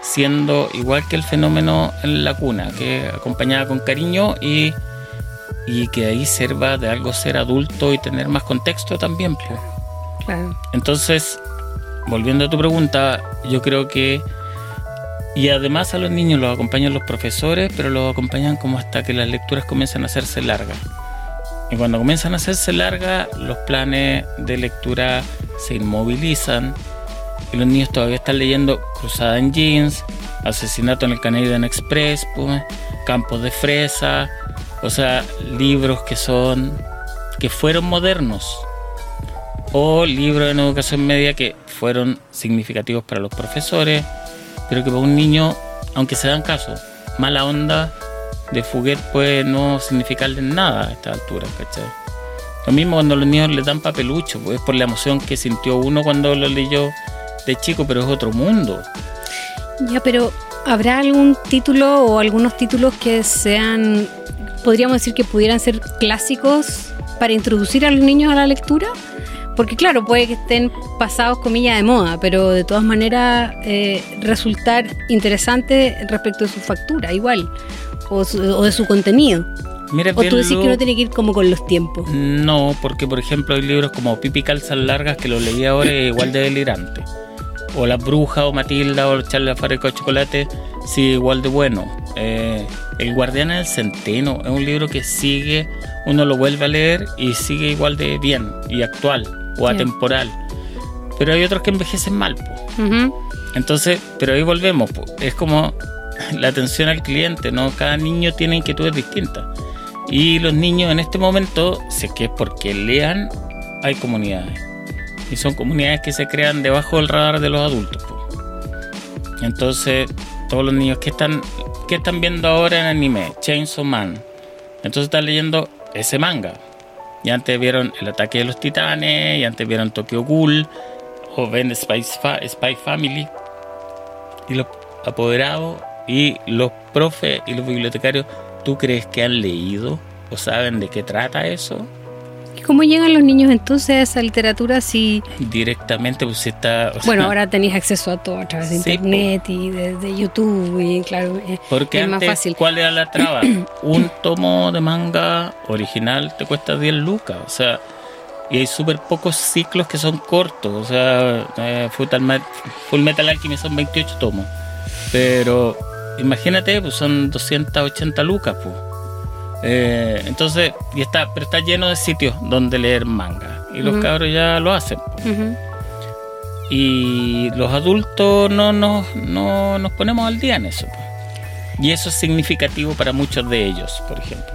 [SPEAKER 2] siendo igual que el fenómeno en la cuna, que acompañada con cariño y, y que ahí sirva de algo ser adulto y tener más contexto también.
[SPEAKER 1] Claro.
[SPEAKER 2] Entonces, volviendo a tu pregunta, yo creo que... Y además a los niños los acompañan los profesores, pero los acompañan como hasta que las lecturas comienzan a hacerse largas. Y cuando comienzan a hacerse largas, los planes de lectura se inmovilizan y los niños todavía están leyendo Cruzada en Jeans, Asesinato en el Canadian Express, pues, Campos de Fresa, o sea, libros que son que fueron modernos o libros en educación media que fueron significativos para los profesores, pero que para un niño, aunque se dan caso, mala onda de Fuguet puede no significarle nada a esta altura, ¿cachai? Lo mismo cuando los niños les dan papelucho, pues es por la emoción que sintió uno cuando lo leyó de chico, pero es otro mundo.
[SPEAKER 1] Ya, pero ¿habrá algún título o algunos títulos que sean, podríamos decir que pudieran ser clásicos para introducir a los niños a la lectura? Porque claro, puede que estén pasados comillas de moda, pero de todas maneras eh, resultar interesante respecto de su factura, igual, o, su- o de su contenido.
[SPEAKER 2] Mira,
[SPEAKER 1] O tú decís que no tiene que ir como con los tiempos.
[SPEAKER 2] No, porque por ejemplo hay libros como Pipi Calzas Largas que lo leí ahora y es igual de delirante. O La Bruja o Matilda o Charlie la Fábrica de Chocolate, sí, igual de bueno. Eh, el Guardián del Centeno es un libro que sigue, uno lo vuelve a leer y sigue igual de bien y actual o atemporal. Pero hay otros que envejecen mal. po.
[SPEAKER 1] Ujú.
[SPEAKER 2] Entonces, pero ahí volvemos, po. es como la atención al cliente, ¿no? Cada niño tiene inquietudes distintas. Y los niños en este momento, es que es porque lean, hay comunidades. Y son comunidades que se crean debajo del radar de los adultos. Entonces, todos los niños que están, que están viendo ahora en anime, Chainsaw Man. Entonces están leyendo ese manga. Y antes vieron El ataque de los titanes, y antes vieron Tokyo Ghoul, o ven Spy, Spy Family. Y los apoderados y los profes y los bibliotecarios, ¿tú crees que han leído o saben de qué trata eso?
[SPEAKER 1] ¿Y cómo llegan los niños entonces a esa literatura si,
[SPEAKER 2] Directamente, pues está. o sea,
[SPEAKER 1] bueno, ahora tenéis acceso a todo a través de
[SPEAKER 2] Sí,
[SPEAKER 1] internet y de, de YouTube y claro,
[SPEAKER 2] Porque
[SPEAKER 1] es más
[SPEAKER 2] antes,
[SPEAKER 1] fácil.
[SPEAKER 2] ¿cuál era la traba? Un tomo de manga original te cuesta 10 lucas, o sea, y hay súper pocos ciclos que son cortos, o sea, eh, Full Metal Alchemy son 28 tomos, pero imagínate, pues son 280 lucas, pues. Eh, entonces, y está, pero está lleno de sitios donde leer manga, y los cabros ya lo hacen. pues. Y los adultos no nos, no nos ponemos al día en eso. pues. Y eso es significativo para muchos de ellos, por ejemplo.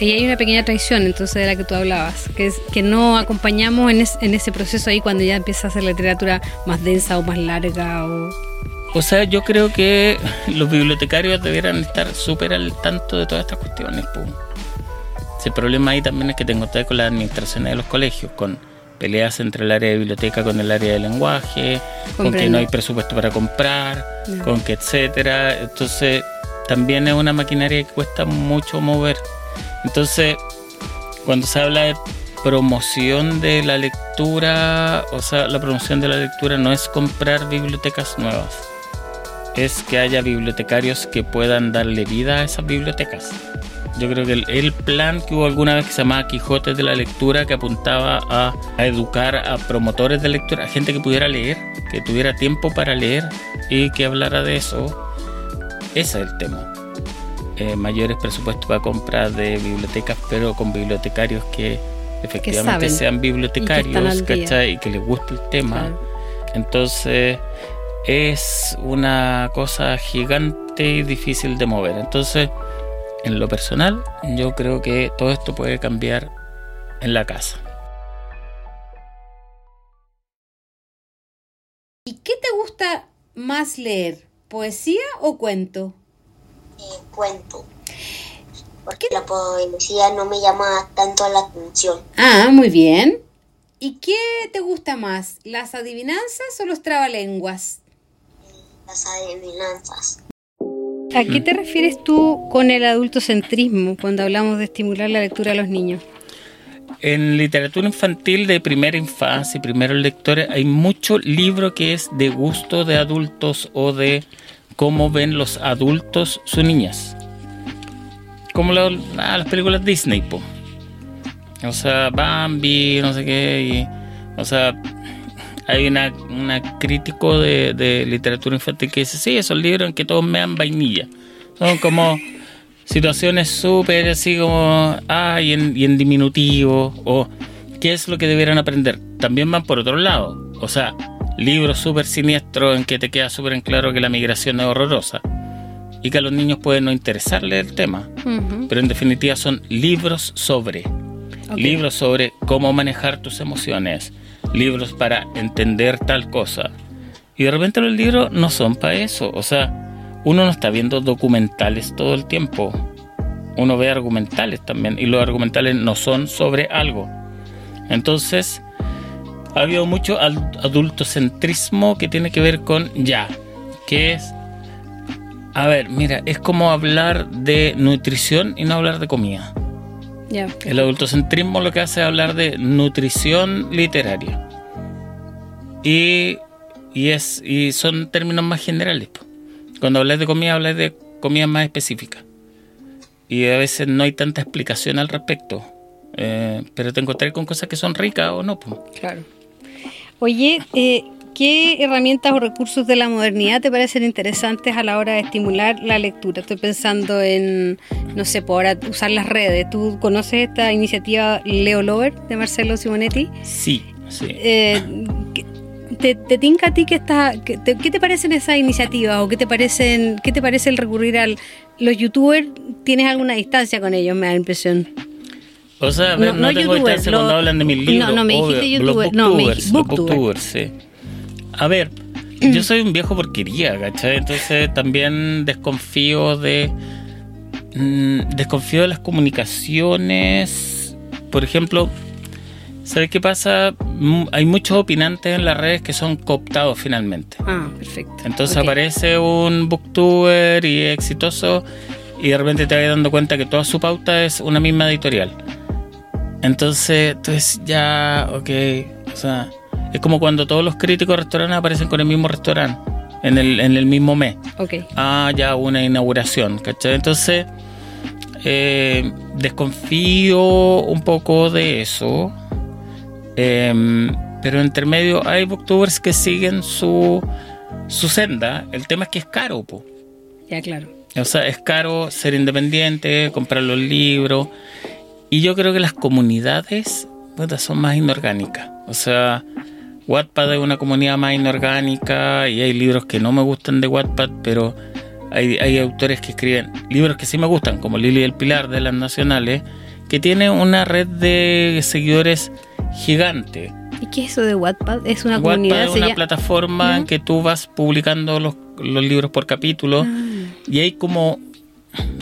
[SPEAKER 1] Y hay una pequeña traición entonces de la que tú hablabas, que es que no acompañamos en, es- en ese proceso ahí cuando ya empieza a ser la literatura más densa o más larga o...
[SPEAKER 2] O sea, yo creo que los bibliotecarios debieran estar súper al tanto de todas estas cuestiones. Si El problema ahí también es que te encontrás con las administraciones de los colegios, con peleas entre el área de biblioteca con el área de lenguaje, con que no hay presupuesto para comprar, con que etcétera. Entonces, también es una maquinaria que cuesta mucho mover. Entonces, cuando se habla de promoción de la lectura, o sea, la promoción de la lectura no es comprar bibliotecas nuevas, es que haya bibliotecarios que puedan darle vida a esas bibliotecas. Yo creo que el, el plan que hubo alguna vez que se llamaba Quijotes de la Lectura, que apuntaba a, a educar a promotores de lectura, a gente que pudiera leer, que tuviera tiempo para leer y que hablara de eso, ese es el tema. Eh, mayores presupuestos para compra de bibliotecas, pero con bibliotecarios que efectivamente sean
[SPEAKER 1] y que
[SPEAKER 2] bibliotecarios,
[SPEAKER 1] al día.
[SPEAKER 2] ¿cachai? Y que les guste el tema.
[SPEAKER 1] Claro.
[SPEAKER 2] Entonces es una cosa gigante y difícil de mover. Entonces, en lo personal, yo creo que todo esto puede cambiar en la casa.
[SPEAKER 4] ¿Y qué te gusta más leer? ¿Poesía o cuento?
[SPEAKER 3] Eh, cuento. Porque la poesía no me llama tanto la atención.
[SPEAKER 4] Ah, muy bien. ¿Y qué te gusta más? ¿Las adivinanzas o los trabalenguas?
[SPEAKER 3] Las adivinanzas.
[SPEAKER 1] ¿A qué te refieres tú con el adultocentrismo cuando hablamos de estimular la lectura a los niños?
[SPEAKER 2] En literatura infantil de primera infancia y primeros lectores hay mucho libro que es de gusto de adultos o de cómo ven los adultos sus niñas. Como la- ah, las películas Disney, po. O sea, Bambi, no sé qué. y- o sea, hay una, una crítico de, de literatura infantil que dice, sí, esos libros en que todos me dan vainilla. Son como situaciones súper así como, ah, y en, y en diminutivo, o qué es lo que debieran aprender. También van por otro lado. O sea, libros súper siniestros en que te queda súper en claro que la migración es horrorosa y que a los niños puede no interesarle el tema. Pero en definitiva son libros sobre. Libros sobre cómo manejar tus emociones. Libros para entender tal cosa. Y de repente los libros no son para eso. O sea, uno no está viendo documentales todo el tiempo. Uno ve argumentales también. Y los argumentales no son sobre algo. Entonces, ha habido mucho adultocentrismo que tiene que ver con ya. Que es a ver, mira, es como hablar de nutrición y no hablar de comida.
[SPEAKER 1] Ya.
[SPEAKER 2] El adultocentrismo lo que hace es hablar de nutrición literaria. Y, y, es, y son términos más generales. po. Cuando hablas de comida, hablas de comida más específica. Y a veces no hay tanta explicación al respecto. Eh, pero te encontré con cosas que son ricas o no. po.
[SPEAKER 1] Claro. Oye, eh, ¿qué herramientas o recursos de la modernidad te parecen interesantes a la hora de estimular la lectura? Estoy pensando en, no sé, por ahora usar las redes. ¿Tú conoces esta iniciativa Leo Lover de Marcelo Simonetti?
[SPEAKER 2] Sí, sí.
[SPEAKER 1] Eh, ¿qué- ¿Te, te tinca a ti que está, que te- qué te parecen esas iniciativas o qué te parecen, qué te parece el recurrir al los youtubers? ¿Tienes alguna distancia con ellos? Me da la imprón.
[SPEAKER 2] O sea, a ver,
[SPEAKER 1] No-
[SPEAKER 2] no,
[SPEAKER 1] no
[SPEAKER 2] tengo distancia cuando hablan de mis libros.
[SPEAKER 1] No, no, me dijiste
[SPEAKER 2] obvio,
[SPEAKER 1] youtuber,
[SPEAKER 2] Los
[SPEAKER 1] no, me dijiste booktuber.
[SPEAKER 2] booktubers, sí. A ver, yo soy un viejo porquería, ¿cachai? Entonces también desconfío de... mm, desconfío de las comunicaciones. Por ejemplo, ¿sabes qué pasa? Mm, Hay muchos opinantes en las redes que son cooptados finalmente.
[SPEAKER 1] Ah, perfecto.
[SPEAKER 2] Entonces aparece un booktuber y es exitoso y de repente te vas dando cuenta que toda su pauta es una misma editorial. Entonces, entonces ya, ok, o sea, es como cuando todos los críticos de restaurantes aparecen con el mismo restaurante en el, en el mismo mes.
[SPEAKER 1] Ok.
[SPEAKER 2] Ah, ya una inauguración, ¿cachai? Entonces, eh, desconfío un poco de eso. Em, pero entre medio hay booktubers que siguen su, su senda. El tema es que es caro, po.
[SPEAKER 1] Ya, claro.
[SPEAKER 2] O sea, es caro ser independiente, comprar los libros. Y yo creo que las comunidades puta, son más inorgánicas. O sea, Wattpad es una comunidad más inorgánica y hay libros que no me gustan de Wattpad, pero hay, hay autores que escriben libros que sí me gustan, como Lili el Pilar de las Nacionales, que tiene una red de seguidores gigante.
[SPEAKER 1] ¿Y qué es eso de Wattpad? Es una
[SPEAKER 2] Wattpad
[SPEAKER 1] comunidad.
[SPEAKER 2] es una plataforma en que tú vas publicando los, los libros por capítulo
[SPEAKER 1] Ah.
[SPEAKER 2] y hay como,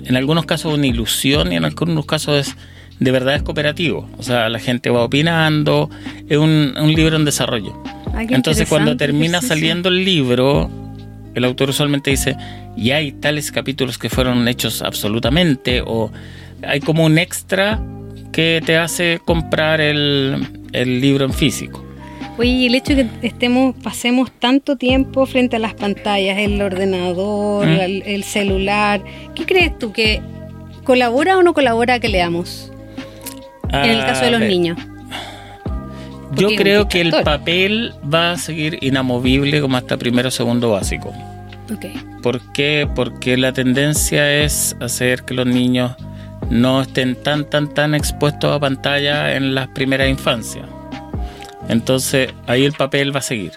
[SPEAKER 2] en algunos casos, una ilusión y en algunos casos es, de verdad es cooperativo. O sea, la gente va opinando, es un, un libro en desarrollo.
[SPEAKER 1] Ay, qué
[SPEAKER 2] Entonces cuando termina saliendo el libro, el autor usualmente dice, y hay tales capítulos que fueron hechos absolutamente, o hay como un extra que te hace comprar el, el libro en físico.
[SPEAKER 1] Oye, y el hecho de que estemos, pasemos tanto tiempo frente a las pantallas, el ordenador,
[SPEAKER 2] ¿Mm?
[SPEAKER 1] el, el celular, ¿qué crees tú que colabora o no colabora que leamos? En el caso de los niños.
[SPEAKER 2] Yo creo que el papel va a seguir inamovible como hasta primero o segundo básico.
[SPEAKER 1] Ok.
[SPEAKER 2] ¿Por qué? Porque la tendencia es hacer que los niños no estén tan, tan, tan expuestos a pantalla en las primeras infancias. Entonces ahí el papel va a seguir.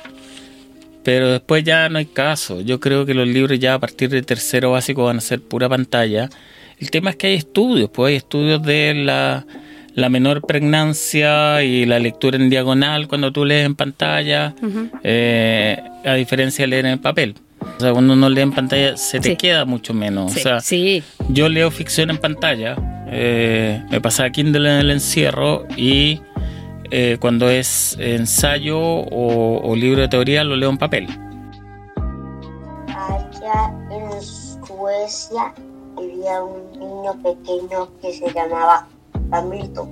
[SPEAKER 2] Pero después ya no hay caso. Yo creo que los libros ya a partir de tercero básico van a ser pura pantalla. El tema es que hay estudios, pues hay estudios de la, la menor pregnancia y la lectura en diagonal cuando tú lees en pantalla, eh, a diferencia de leer en papel. O sea, cuando uno lee en pantalla se te
[SPEAKER 1] Sí.
[SPEAKER 2] queda mucho menos.
[SPEAKER 1] Sí,
[SPEAKER 2] o sea,
[SPEAKER 1] sí.
[SPEAKER 2] yo leo ficción en pantalla, eh, me pasaba Kindle en el encierro y eh, cuando es ensayo o, o libro de teoría lo leo en papel.
[SPEAKER 3] Allá en Suecia vivía un niño pequeño que se llamaba Hamilton.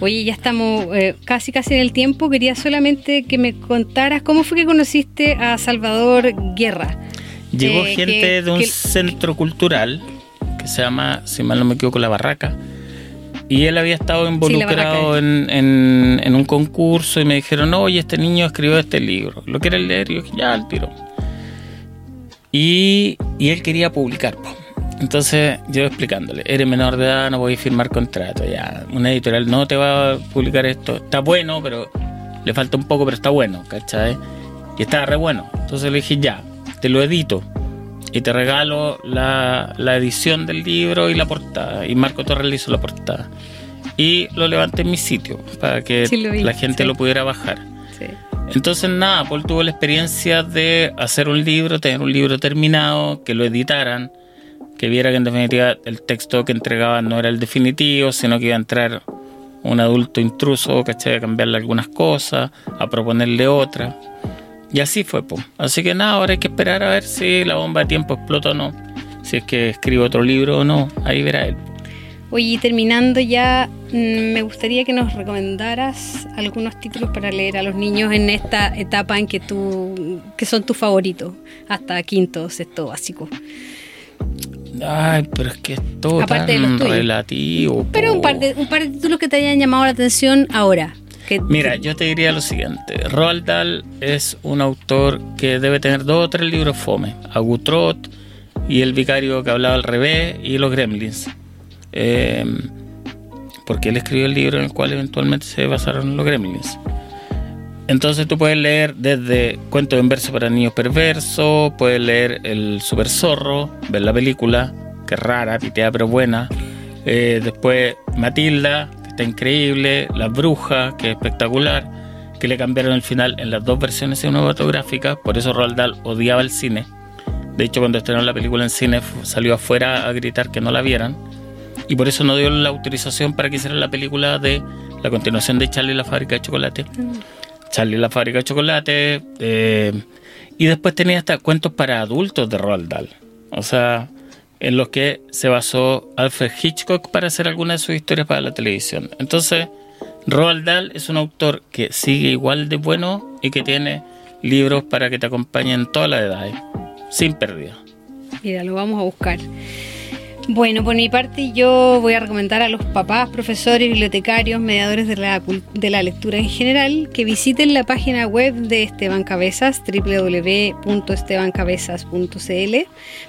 [SPEAKER 1] Oye, ya estamos eh, casi casi en el tiempo. Quería solamente que me contaras cómo fue que conociste a Salvador Guerra.
[SPEAKER 2] Llegó
[SPEAKER 1] Eh,
[SPEAKER 2] gente
[SPEAKER 1] que-
[SPEAKER 2] de un
[SPEAKER 1] que-
[SPEAKER 2] centro cultural que se llama, si mal no me equivoco, La Barraca. Y él había estado involucrado en, en- en un concurso y me dijeron, oye, este niño escribió este libro. ¿Lo quieres leer? Y yo dije, ya, al tiro. Y, y él quería publicar. po. Entonces yo explicándole, eres menor de edad, no a firmar contrato. Ya, una editorial no te va a publicar esto. Está bueno, pero le falta un poco, pero está bueno, ¿cachai? Y estaba re bueno. Entonces le dije, ya, te lo edito. Y te regalo la, la edición del libro y la portada. Y Marco Torres le hizo la portada. Y lo levanté en mi sitio para que
[SPEAKER 1] Sí, lo vi,
[SPEAKER 2] la gente
[SPEAKER 1] sí.
[SPEAKER 2] lo pudiera bajar.
[SPEAKER 1] Sí.
[SPEAKER 2] Entonces nada, Paul tuvo la experiencia de hacer un libro, tener un libro terminado, que lo editaran, que viera que en definitiva el texto que entregaban no era el definitivo, sino que iba a entrar un adulto intruso, ¿cachai? A cambiarle algunas cosas, a proponerle otra. Y así fue, pues. Así que nada, ahora hay que esperar a ver si la bomba de tiempo explota o no. Si es que escribo otro libro o no, ahí verá él.
[SPEAKER 1] Oye, y terminando ya, mm, me gustaría que nos recomendaras algunos títulos para leer a los niños en esta etapa en que tú, que son tus favoritos, hasta quinto, sexto básico.
[SPEAKER 2] Ay, pero es que es todo
[SPEAKER 1] Aparte de los
[SPEAKER 2] relativo.
[SPEAKER 1] Pero un par de, un par de títulos que te hayan llamado la atención ahora. Que,
[SPEAKER 2] Mira, yo te diría lo siguiente. Roald Dahl es un autor que debe tener dos o tres libros fome. Agutrot y El vicario que hablaba al revés y Los Gremlins. Eh, porque él escribió el libro en el cual eventualmente se basaron los Gremlins. Entonces tú puedes leer desde cuentos en verso para niños perversos, puedes leer El Super Zorro, ver la película, que es rara, piteada pero buena. Eh, después Matilda, que está increíble, La Bruja, que es espectacular, que le cambiaron el final en las dos versiones cinematográficas, por eso Roald Dahl odiaba el cine. De hecho, cuando estrenó la película en cine, salió afuera a gritar que no la vieran. Y por eso no dio la autorización para que hicieran la película de la continuación de Charlie y la fábrica de chocolate. Charlie la fábrica de chocolate. eh, y después tenía hasta cuentos para adultos de Roald Dahl. O sea, en los que se basó Alfred Hitchcock para hacer algunas de sus historias para la televisión. Entonces, Roald Dahl es un autor que sigue igual de bueno y que tiene libros para que te acompañen todas las edades, sin pérdida.
[SPEAKER 1] Mira, lo vamos a buscar. Bueno, por mi parte yo voy a recomendar a los papás, profesores, bibliotecarios, mediadores de la, de la lectura en general que visiten la página web de Esteban Cabezas, www.estebancabezas.cl.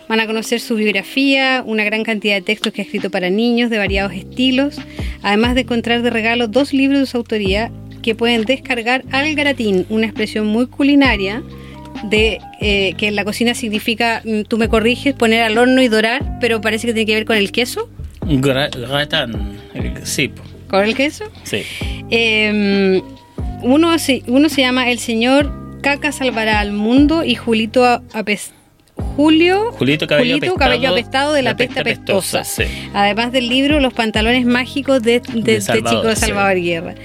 [SPEAKER 1] Van a conocer su biografía, una gran cantidad de textos que ha escrito para niños de variados estilos, además de encontrar de regalo dos libros de su autoría que pueden descargar al gratín, una expresión muy culinaria de eh, que en la cocina significa, mm, tú me corriges, poner al horno y dorar, pero parece que tiene que ver con el queso.
[SPEAKER 2] Gra- Gratán, sí,
[SPEAKER 1] ¿Con el queso?
[SPEAKER 2] sí.
[SPEAKER 1] Eh, uno, se, uno se llama El Señor Caca Salvará al Mundo y Julito Apes- Julio
[SPEAKER 2] Julito Cabello
[SPEAKER 1] Julito
[SPEAKER 2] Apestado,
[SPEAKER 1] Cabello Apestado de la, Peste Apestosa.
[SPEAKER 2] sí.
[SPEAKER 1] Además del libro Los pantalones mágicos de, de,
[SPEAKER 2] De
[SPEAKER 1] este chico de
[SPEAKER 2] sí.
[SPEAKER 1] Salvador Guerra.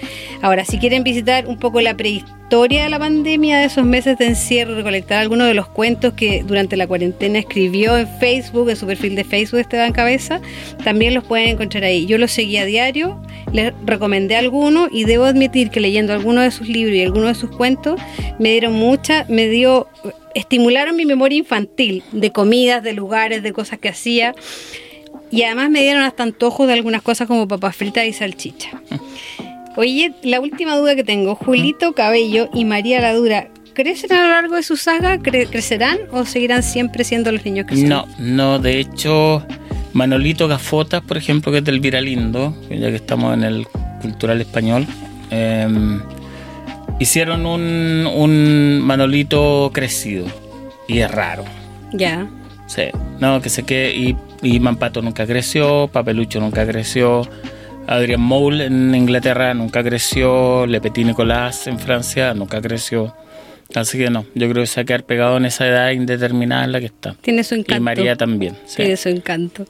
[SPEAKER 1] Ahora, si quieren visitar un poco la prehistoria de la pandemia, de esos meses de encierro, recolectar algunos de los cuentos que durante la cuarentena escribió en Facebook, en su perfil de Facebook Esteban Cabeza, también los pueden encontrar ahí. Yo los seguí a diario, les recomendé algunos y debo admitir que leyendo algunos de sus libros y algunos de sus cuentos me dieron mucha, me dio, estimularon mi memoria infantil de comidas, de lugares, de cosas que hacía. Y además me dieron hasta antojos de algunas cosas como papas fritas y salchicha. Oye, la última duda que tengo, Julito Cabello y María Ladura, ¿crecen a lo largo de su saga? ¿Cre- ¿Crecerán o seguirán siempre siendo los niños que son?
[SPEAKER 2] No, no, de hecho, Manolito Gafotas, por ejemplo, que es del Viralindo, ya que estamos en el cultural español, eh, hicieron un, un Manolito crecido. Y es raro.
[SPEAKER 1] Ya.
[SPEAKER 2] Sí. No, que sé que. Y, y Mampato nunca creció, Papelucho nunca creció. Adrian Mole en Inglaterra nunca creció, Le Petit Nicolas en Francia nunca creció. Así que no, yo creo que se va a quedar pegado en esa edad indeterminada en la que está.
[SPEAKER 1] Tiene su encanto.
[SPEAKER 2] Y María también. sí.
[SPEAKER 1] Tiene su encanto.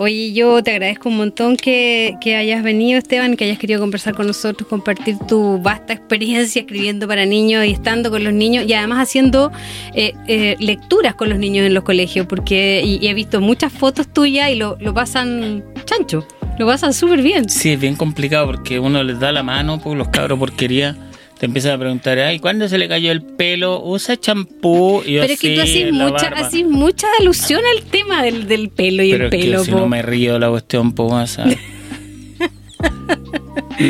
[SPEAKER 1] Oye, yo te agradezco un montón que, que hayas venido, Esteban, que hayas querido conversar con nosotros, compartir tu vasta experiencia escribiendo para niños y estando con los niños y además haciendo eh, eh, lecturas con los niños en los colegios, porque y, y he visto muchas fotos tuyas y lo, lo pasan chancho, lo pasan súper bien.
[SPEAKER 2] Sí, es bien complicado porque uno les da la mano, pues los cabros porquería. Te empiezan a preguntar, ay, ¿cuándo se le cayó el pelo? ¿Usa champú?
[SPEAKER 1] Pero es que tú
[SPEAKER 2] "Sí,
[SPEAKER 1] haces mucha,
[SPEAKER 2] barba".
[SPEAKER 1] haces mucha alusión al tema del, del pelo y
[SPEAKER 2] Pero
[SPEAKER 1] el
[SPEAKER 2] es que
[SPEAKER 1] pelo.
[SPEAKER 2] si
[SPEAKER 1] po.
[SPEAKER 2] no me río la cuestión, pues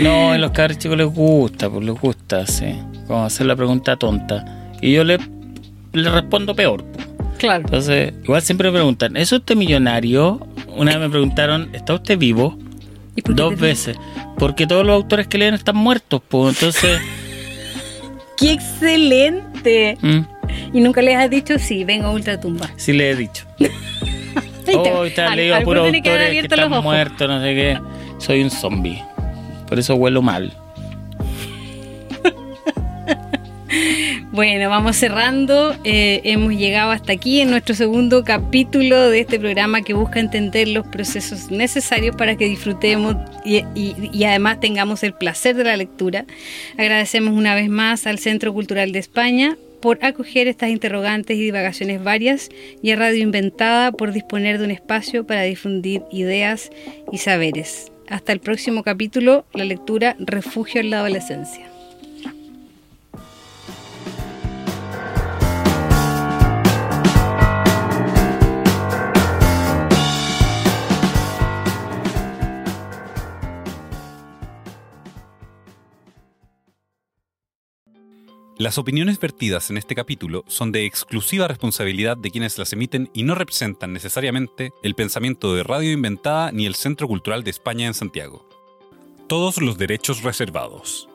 [SPEAKER 2] No, a los cabros chicos les gusta, pues les gusta, sí. Como hacer la pregunta tonta. Y yo le, le respondo peor.
[SPEAKER 1] Claro.
[SPEAKER 2] Entonces, igual siempre me preguntan, ¿es usted millonario? Una vez me preguntaron, ¿está usted vivo?
[SPEAKER 1] ¿Y por qué
[SPEAKER 2] Dos veces. Porque todos los autores que leen están muertos, pues. Entonces,
[SPEAKER 1] ¡Qué excelente!
[SPEAKER 2] mm,
[SPEAKER 1] Y nunca les has dicho, sí, vengo a Ultratumba.
[SPEAKER 2] sí le he dicho. Oh, está
[SPEAKER 1] al-
[SPEAKER 2] leído a puros
[SPEAKER 1] que
[SPEAKER 2] autores que
[SPEAKER 1] abierto los
[SPEAKER 2] están muertos, no sé qué. Soy un zombie. Por eso huelo mal.
[SPEAKER 1] Bueno, vamos cerrando. Eh, hemos llegado hasta aquí en nuestro segundo capítulo de este programa que busca entender los procesos necesarios para que disfrutemos y, y- y además tengamos el placer de la lectura. Agradecemos una vez más al Centro Cultural de España por acoger estas interrogantes y divagaciones varias y a Radio Inventada por disponer de un espacio para difundir ideas y saberes. Hasta el próximo capítulo, la lectura Refugio en la Adolescencia.
[SPEAKER 5] Las opiniones vertidas en este capítulo son de exclusiva responsabilidad de quienes las emiten y no representan necesariamente el pensamiento de Radio Inventada ni el Centro Cultural de España en Santiago. Todos los derechos reservados.